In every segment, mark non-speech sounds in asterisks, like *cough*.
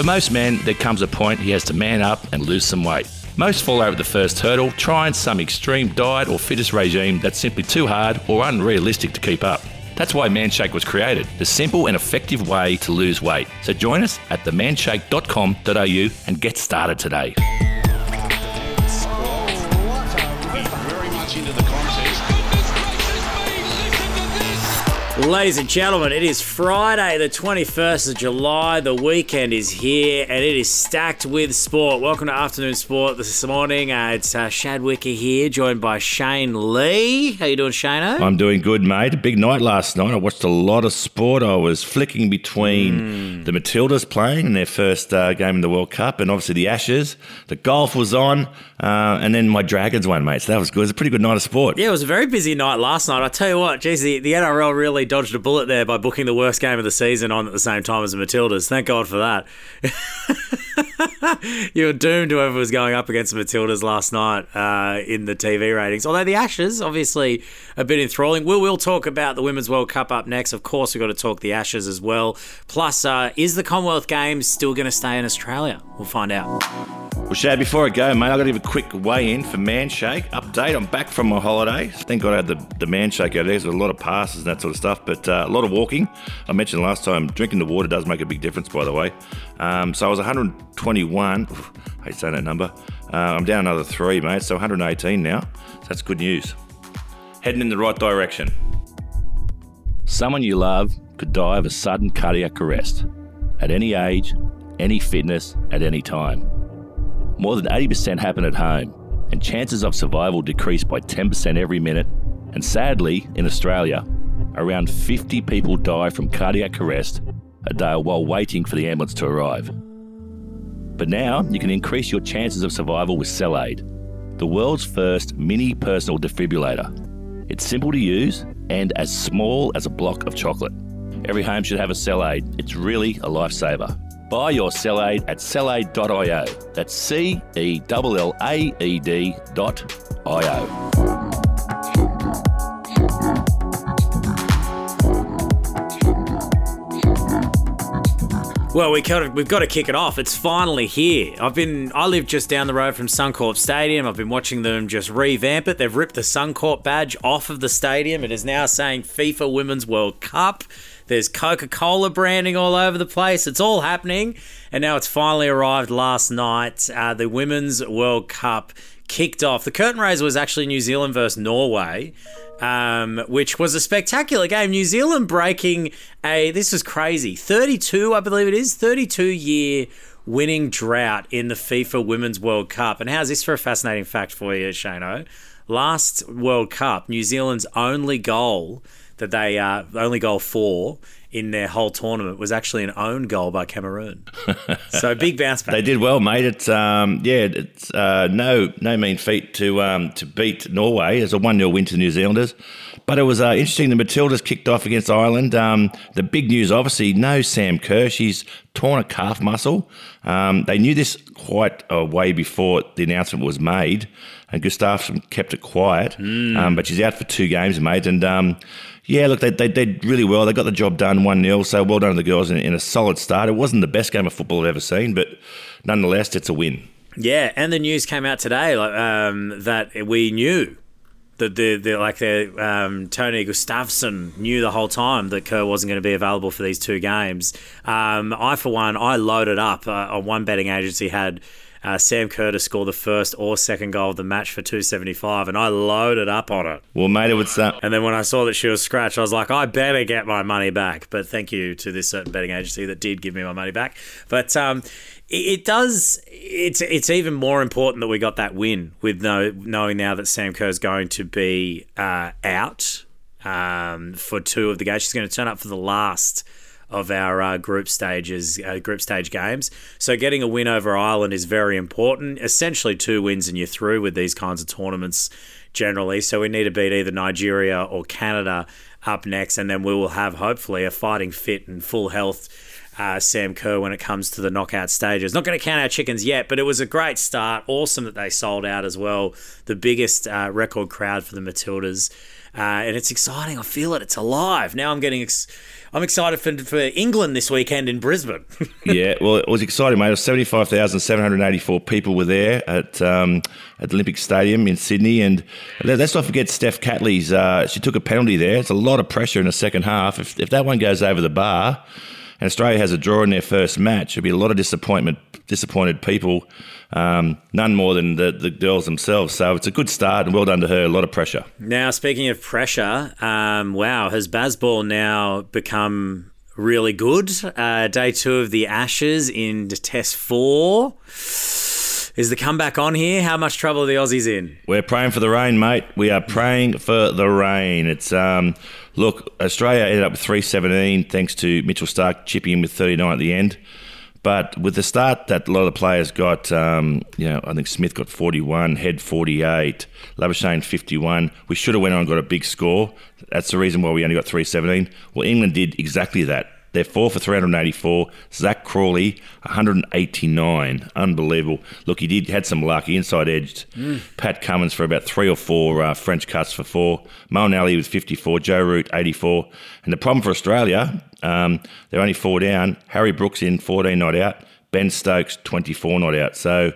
For most men, there comes a point he has to man up and lose some weight. Most fall over the first hurdle, trying some extreme diet or fitness regime that's simply too hard or unrealistic to keep up. That's why Manshake was created, the simple and effective way to lose weight. So join us at themanshake.com.au and get started today. Ladies and gentlemen, it is Friday, the 21st of July. The weekend is here and it is stacked with sport. Welcome to Afternoon Sport this morning. Uh, it's uh, Shad Wicka here, joined by Shane Lee. How you doing, Shane? I'm doing good, mate. A big night last night. I watched a lot of sport. I was flicking between the Matildas playing in their first uh, game in the World Cup and obviously the Ashes. The golf was on, uh, and then my Dragons won, mate. So that was good. It was a pretty good night of sport. Yeah, it was a very busy night last night. I tell you what, geez, the, the NRL really dodged a bullet there by booking the worst game of the season on at the same time as the Matildas. Thank God for that. *laughs* *laughs* you were doomed whoever was going up against Matildas last night uh, in the TV ratings. Although the Ashes, obviously, a bit enthralling. We will talk about the Women's World Cup up next. Of course, we've got to talk the Ashes as well. Plus, uh, is the Commonwealth Games still going to stay in Australia? We'll find out. Well, Shad, before I go, mate, I've got to give a quick weigh in for Manshake update. I'm back from my holiday. Thank God I had the, the Manshake out there. There's a lot of passes and that sort of stuff, but uh, a lot of walking. I mentioned last time, drinking the water does make a big difference, by the way. Um, so I was 121. Oof, I hate saying that number. Uh, I'm down another three, mate, so 118 now. So that's good news. Heading in the right direction. Someone you love could die of a sudden cardiac arrest at any age, any fitness, at any time. More than 80% happen at home, and chances of survival decrease by 10% every minute. And sadly, in Australia, around 50 people die from cardiac arrest a day while waiting for the ambulance to arrive. But now you can increase your chances of survival with CellAED, the world's first mini personal defibrillator. It's simple to use and as small as a block of chocolate. Every home should have a CellAED. It's really a lifesaver. Buy your CellAED at cellaed.io. That's C E L L A E D dot io. Well, we got we've got to kick it off. It's finally here. I've been I live just down the road from Suncorp Stadium. I've been watching them just revamp it. They've ripped the Suncorp badge off of the stadium. It is now saying FIFA Women's World Cup. There's Coca-Cola branding all over the place. It's all happening, and now it's finally arrived last night. Uh, the Women's World Cup kicked off. The curtain raiser was actually New Zealand versus Norway, um, which was a spectacular game. New Zealand breaking a this was crazy 32, I believe it is 32 year winning drought in the FIFA Women's World Cup. And how's this for a fascinating fact for you, Shano? Last World Cup, New Zealand's only goal that they uh, only goal four in their whole tournament was actually an own goal by Cameroon. *laughs* so big bounce back. They did well, mate. It's um, yeah, it's uh, no no mean feat to um, to beat Norway as a one 0 win to the New Zealanders. But it was uh, interesting. The Matildas kicked off against Ireland. Um, the big news, obviously, no Sam Kerr. She's torn a calf muscle. Um, they knew this quite a way before the announcement was made, and Gustavsson kept it quiet. Um, but she's out for two games, mate. And um, yeah, look, they, they did really well. They got the job done 1 0. So well done to the girls in, in a solid start. It wasn't the best game of football I've ever seen, but nonetheless, it's a win. Yeah, and the news came out today um, that we knew that the, the like the um, Tony Gustavsson knew the whole time that Kerr wasn't going to be available for these two games. Um, I, for one, I loaded up uh, on one betting agency had. Uh, Sam Kerr to score the first or second goal of the match for 275, and I loaded up on it. Well, mate, it was. Uh, And then when I saw that she was scratched, I was like, I better get my money back. But thank you to this certain betting agency that did give me my money back. But um, it, it does. It's it's even more important that we got that win with no, knowing now that Sam Kerr is going to be uh, out um, for two of the games. She's going to turn up for the last of our uh, group stages, uh, group stage games. So getting a win over Ireland is very important. Essentially, two wins and you're through with these kinds of tournaments generally. So we need to beat either Nigeria or Canada up next, and then we will have hopefully a fighting fit and full health. Uh, Sam Kerr when it comes to the knockout stages. Not going to count our chickens yet, but it was a great start. Awesome that they sold out as well. The biggest uh, record crowd for the Matildas uh, and it's exciting. I feel it. It's alive. Now I'm getting. Ex- I'm excited for, for England this weekend in Brisbane. *laughs* yeah, well, it was exciting, mate. 75,784 people were there at um, at Olympic Stadium in Sydney. And let's not forget Steph Catley's. Uh, she took a penalty there. It's a lot of pressure in the second half. If, if that one goes over the bar and Australia has a draw in their first match, there'll be a lot of disappointment, disappointed people um, none more than the, the girls themselves. So it's a good start and well done to her. A lot of pressure. Now, speaking of pressure, um, wow, has Bazball now become really good? Uh, day two of the Ashes in Test four. Is the comeback on here? How much trouble are the Aussies in? We're praying for the rain, mate. We are praying for the rain. It's um, look, Australia ended up with 317 thanks to Mitchell Starc chipping in with 39 at the end. But with the start that a lot of the players got, um, you know, I think Smith got 41, Head 48, Labuschagne 51. We should have went on and got a big score. That's the reason why we only got 317. Well, England did exactly that. They're four for 384. Zak Crawley, 189. Unbelievable. Look, he did had some luck. He inside edged mm. Pat Cummins for about three or four uh, French cuts for four. Moeen Ali was 54. Joe Root, 84. And the problem for Australia, um, they're only four down. Harry Brook's in 14 not out. Ben Stokes, 24 not out. So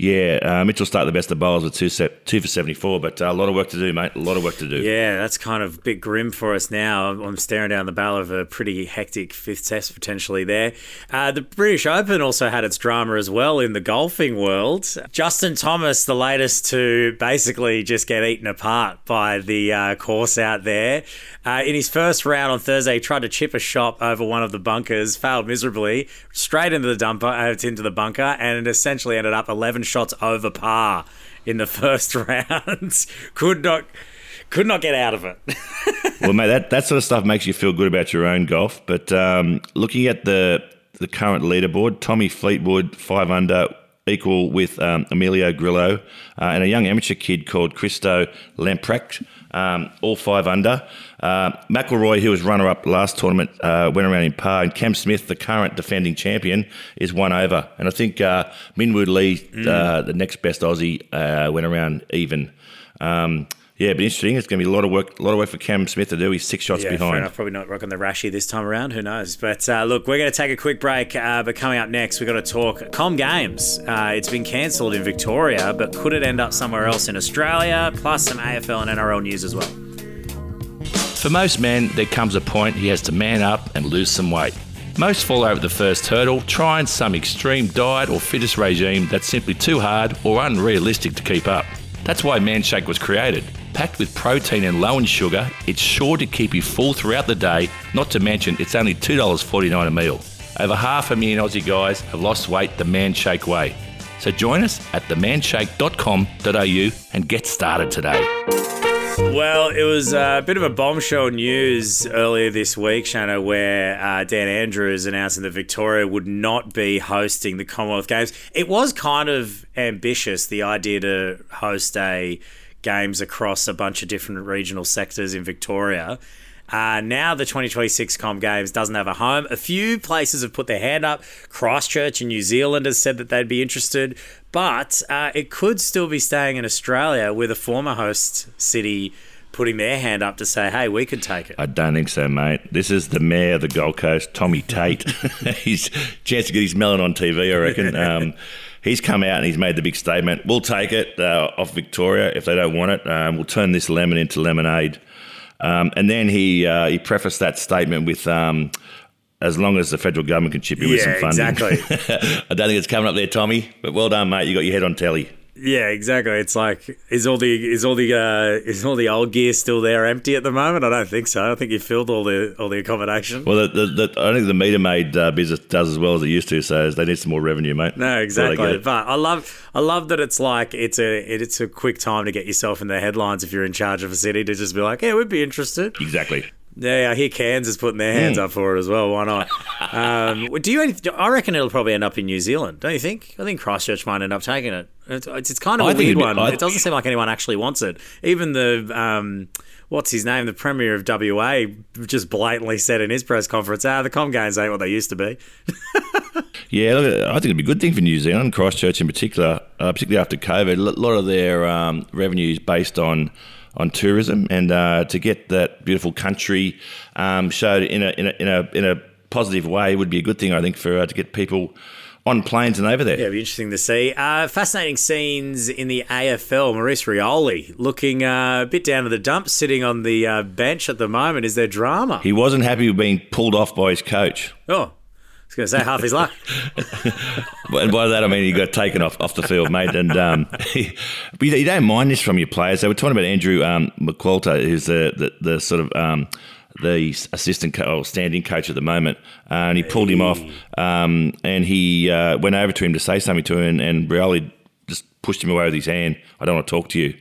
yeah, uh, Mitchell started the best of bowlers with two, set, two for 74, but uh, a lot of work to do, mate. A lot of work to do. Yeah, that's kind of a bit grim for us now. I'm staring down the barrel of a pretty hectic fifth test potentially there. Uh, the British Open also had its drama as well in the golfing world. Justin Thomas, the latest to basically just get eaten apart by the uh, course out there. Uh, in his first round on Thursday, he tried to chip a shot over one of the bunkers, failed miserably, straight into the dumper, uh, into the bunker, and essentially ended up 11 shots over par in the *laughs* first round. *laughs* could not could not get out of it. *laughs* well, mate, that, that sort of stuff makes you feel good about your own golf. But um, looking at the the current leaderboard, Tommy Fleetwood five under, equal with um, Emilio Grillo, uh, and a young amateur kid called Christo Lamprecht, um, all five under. Uh, McIlroy, who was runner up last tournament, uh, went around in par, and Cam Smith, the current defending champion, is one over. And I think uh, Minwoo Lee, mm. the next best Aussie, uh, went around even. Um, yeah, but interesting. It's going to be a lot of work. A lot of work for Cam Smith to do. He's six shots behind. yeah, behind. Enough, probably not rocking the rashy this time around. Who knows? But uh, look, we're going to take a quick break. Uh, but coming up next, we've got to talk Com Games. Uh, it's been cancelled in Victoria, but could it end up somewhere else in Australia? Plus some AFL and NRL news as well. For most men, there comes a point he has to man up and lose some weight. Most fall over the first hurdle, trying some extreme diet or fitness regime that's simply too hard or unrealistic to keep up. That's why Manshake was created. Packed with protein and low in sugar, it's sure to keep you full throughout the day, not to mention it's only $2.49 a meal. Over half a million Aussie guys have lost weight the Manshake way. So join us at themanshake.com.au and get started today. Well, it was a bit of a bombshell news earlier this week, Shano, where uh, Dan Andrews announcing that Victoria would not be hosting the Commonwealth Games. It was kind of ambitious, the idea to host a games across a bunch of different regional sectors in Victoria. Uh, now the 2026 Com Games doesn't have a home. A few places have put their hand up. Christchurch in New Zealand has said that they'd be interested, but uh, it could still be staying in Australia with a former host city putting their hand up to say, hey, we could take it. I don't think so, mate. This is the mayor of the Gold Coast, Tommy Tate. *laughs* *laughs* He's chance to get his melon on TV, I reckon. *laughs* Um, he's come out and he's made the big statement. We'll take it uh, off Victoria if they don't want it. Um, we'll turn this lemon into lemonade. Um, and then he uh, he prefaced that statement with. Um, as long as the federal government can chip in yeah, with some funding. Exactly. *laughs* I don't think it's coming up there, Tommy. But well done, mate. You got your head on telly. Yeah, exactly. It's like is all the is all the uh, is all the old gear still there empty at the moment? I don't think so. I think you filled all the all the accommodation. Well, the, the, the, I think the meter maid uh, business does as well as it used to, so they need some more revenue, mate. No, exactly. But I love I love that it's like it's a it's a quick time to get yourself in the headlines if you're in charge of a city to just be like, yeah, we'd be interested. Exactly. Yeah, I hear Cairns is putting their hands mm. up for it as well. Why not? *laughs* um, do you? I reckon it'll probably end up in New Zealand. Don't you think? I think Christchurch might end up taking it. It's, it's kind of I a weird one. I, it doesn't seem like anyone actually wants it. Even the um, what's his name, the premier of WA, just blatantly said in his press conference, "Ah, the Com Games ain't what they used to be." *laughs* yeah, I think it'd be a good thing for New Zealand, Christchurch in particular, uh, particularly after COVID. A lot of their um, revenues based on on tourism and uh, to get that beautiful country um, showed in a, in a in a in a positive way would be a good thing. I think for uh, to get people on planes and over there. Yeah, it'd be interesting to see. Uh, fascinating scenes in the AFL. Maurice Rioli looking uh, a bit down to the dumps, sitting on the uh, bench at the moment. Is there drama? He wasn't happy with being pulled off by his coach. Oh, was going to say half his luck. *laughs* and by that I mean he got taken off, off the field, mate. And um, *laughs* he, you don't mind this from your players. They were talking about Andrew um, McQualter, who's the, the, the sort of um, the assistant co- or standing coach at the moment, uh, and he pulled him off. Um, and he uh, went over to him to say something to him, and, and just pushed him away with his hand. I don't want to talk to you.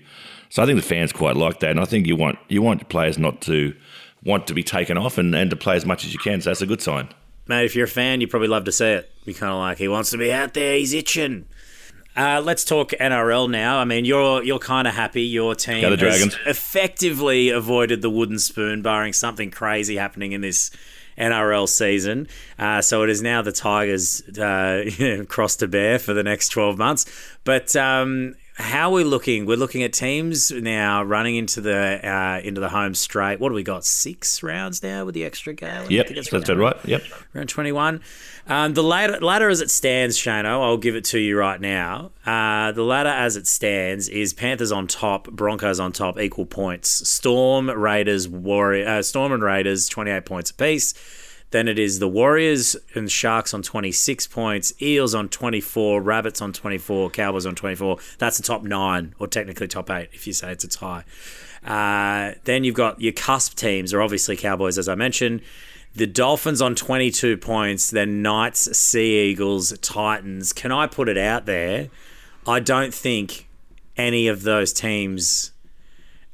So I think the fans quite like that, and I think you want you want players not to want to be taken off and, and to play as much as you can. So that's a good sign. Mate, if you're a fan, you probably love to see it. Be kind of like he wants to be out there. He's itching. Uh, let's talk NRL now. I mean, you're you're kind of happy. Your team has Dragons. effectively avoided the wooden spoon, barring something crazy happening in this NRL season. Uh, so it is now the Tigers uh, *laughs* cross to bear for the next 12 months. But um, how are we looking? We're looking at teams now running into the uh, into the home straight. What do we got? Six rounds now with the extra game. Yep, that's round- right. Yep. Round 21. Um, the ladder, ladder as it stands, Shano, I'll give it to you right now. Uh, the ladder as it stands is Panthers on top, Broncos on top, equal points. Storm, Raiders, Warrior, uh, Storm and Raiders, 28 points apiece. Then it is the Warriors and Sharks on 26 points, Eels on 24, Rabbits on 24, Cowboys on 24. That's the top nine, or technically top eight if you say it's a tie. Uh, then you've got your cusp teams, are obviously Cowboys, as I mentioned. The Dolphins on 22 points, then Knights, Sea Eagles, Titans. Can I put it out there? I don't think any of those teams,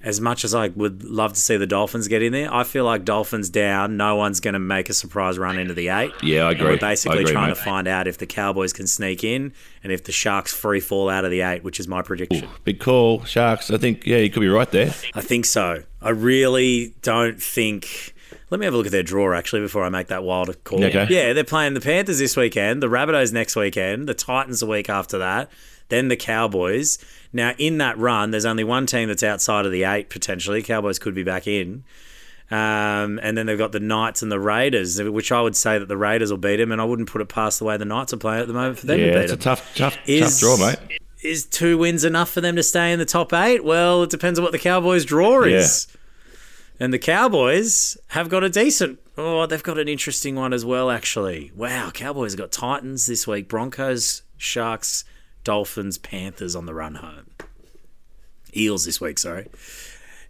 as much as I would love to see the Dolphins get in there, I feel like Dolphins down, no one's going to make a surprise run into the eight. Yeah, I And agree. we're basically agree, trying mate. to find out if the Cowboys can sneak in and if the Sharks free fall out of the eight, which is my prediction. Big call, Sharks. I think yeah, you could be right there. I think so. I really don't think. Let me have a look at their draw actually before I make that wild call. Okay. Yeah, they're playing the Panthers this weekend, the Rabbitohs next weekend, the Titans the week after that, then the Cowboys. Now, in that run, there's only one team that's outside of the eight potentially. Cowboys could be back in. Um, and then they've got the Knights and the Raiders, which I would say that the Raiders will beat them, and I wouldn't put it past the way the Knights are playing at the moment for them to Yeah, beat it's a tough, tough, Is- tough draw, mate. Is two wins enough for them to stay in the top eight? Well, it depends on what the Cowboys' draw is. And the Cowboys have got a decent. Oh, they've got an interesting one as well, actually. Wow, Cowboys have got Titans this week, Broncos, Sharks, Dolphins, Panthers on the run home. Eels this week, sorry.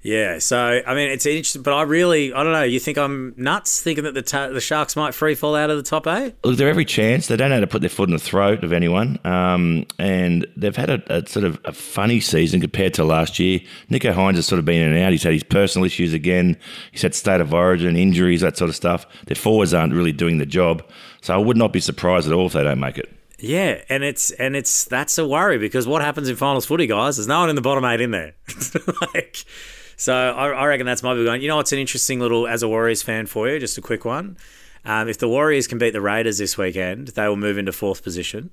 Yeah, so I mean, it's interesting, but I really, I don't know. You think I'm nuts thinking that the ta- the Sharks might free fall out of the top eight? Look, they're every chance. They don't know how to put their foot in the throat of anyone, um, and they've had a, a sort of a funny season compared to last year. Nicho Hynes has sort of been in and out. He's had his personal issues again. He's had state of origin injuries, that sort of stuff. Their forwards aren't really doing the job, so I would not be surprised at all if they don't make it. Yeah, and it's and it's that's a worry because what happens in finals footy, guys? There's no one in the bottom eight in there. *laughs* like, so I, I reckon that's my big one. You know, it's an interesting little as a Warriors fan for you. Just a quick one. Um, if the Warriors can beat the Raiders this weekend, they will move into fourth position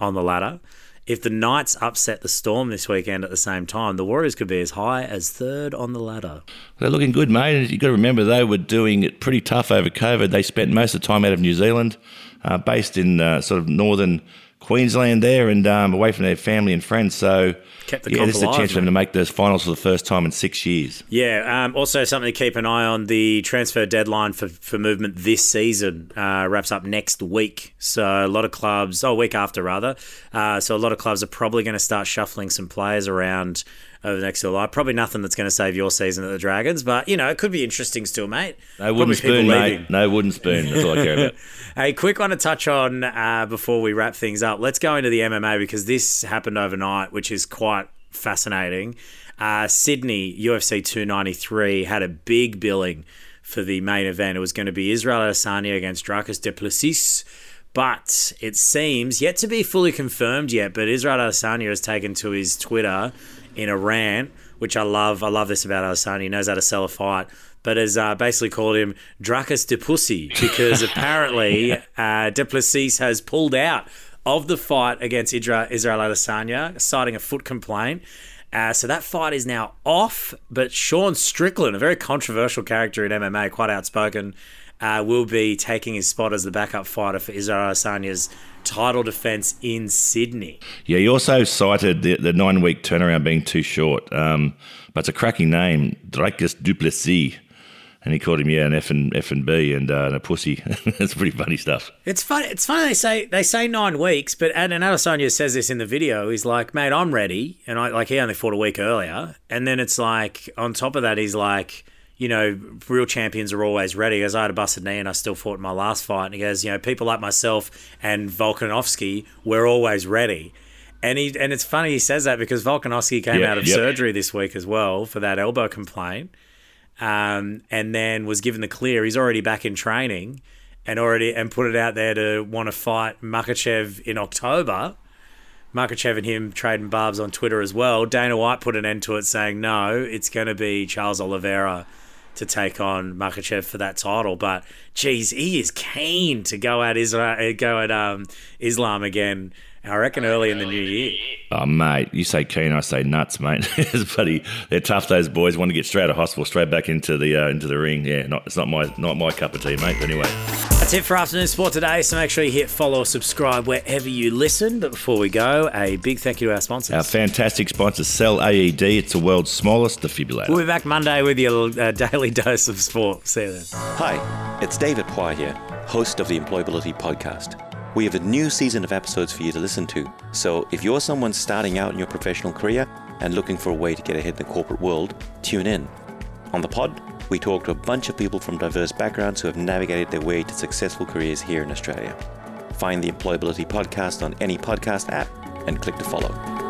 on the ladder. If the Knights upset the Storm this weekend at the same time, the Warriors could be as high as third on the ladder. They're looking good, mate. You've got to remember they were doing it pretty tough over COVID. They spent most of the time out of New Zealand, uh, based in uh, sort of northern Queensland there, and um, away from their family and friends. So, Kept the yeah, this is a chance for them to make those finals for the first time in six years. Yeah. Um, also, something to keep an eye on: the transfer deadline for, for movement this season uh, wraps up next week. So a lot of clubs, oh, a week after rather. Uh, so a lot of clubs are probably going to start shuffling some players around over the next little while. Probably nothing that's going to save your season at the Dragons, but you know it could be interesting still, mate. No wooden Probably spoon, leaving. mate. No wooden spoon. That's all I care about. *laughs* Hey, quick one to touch on uh, before we wrap things up. Let's go into the MMA because this happened overnight, which is quite fascinating. Uh, Sydney UFC 293 had a big billing for the main event. It was going to be Israel Adesanya against Dricus du Plessis. But it seems yet to be fully confirmed yet. But Israel Adesanya has taken to his Twitter in a rant, which I love. I love this about Adesanya. He knows how to sell a fight. But has uh, basically called him Dracus de Pussy because *laughs* apparently uh, du Plessis has pulled out of the fight against Idra- Israel Adesanya, citing a foot complaint. Uh, so that fight is now off, but Sean Strickland, a very controversial character in MMA, quite outspoken, uh, will be taking his spot as the backup fighter for Israel Adesanya's title defense in Sydney. Yeah, he also cited the, the nine week turnaround being too short. Um, but it's a cracking name, Dricus du Plessis. And he called him, yeah, an F and F and B and, uh, and a pussy. *laughs* That's pretty funny stuff. It's funny. It's funny they say they say nine weeks, but and Adesanya says this in the video. He's like, "Mate, I'm ready," and I like he only fought a week earlier, and then it's like on top of that, he's like, you know, real champions are always ready. Because I had a busted knee and I still fought in my last fight, and he goes, you know, people like myself and Volkanovski, we're always ready. And he and it's funny he says that because Volkanovski came Yep, out of yep. surgery this week as well for that elbow complaint um, and then was given the clear. He's already back in training and already and put it out there to want to fight Makhachev in October. Makhachev and him trading barbs on Twitter as well. Dana White put an end to it, saying no, it's going to be Charles Oliveira to take on Makhachev for that title. But geez, he is keen to go at Israel, go at um, Islam again. I reckon early in the new year. Oh, mate, you say keen, I say nuts, mate. *laughs* it's bloody, they're tough. Those boys want to get straight out of hospital, straight back into the uh, into the ring. Yeah, not, it's not my not my cup of tea, mate. But anyway, That's it for afternoon sport today. So make sure you hit follow or subscribe wherever you listen. But before we go, a big thank you to our sponsors. our fantastic sponsor, Cell AED. It's the world's smallest defibrillator. We'll be back Monday with your uh, daily *laughs* dose of sport. See you then. Hi, it's David Poir here, host of the Employability Podcast. We have a new season of episodes for you to listen to, so if you're someone starting out in your professional career and looking for a way to get ahead in the corporate world, tune in. On the pod, we talk to a bunch of people from diverse backgrounds who have navigated their way to successful careers here in Australia. Find the Employability Podcast on any podcast app and click to follow.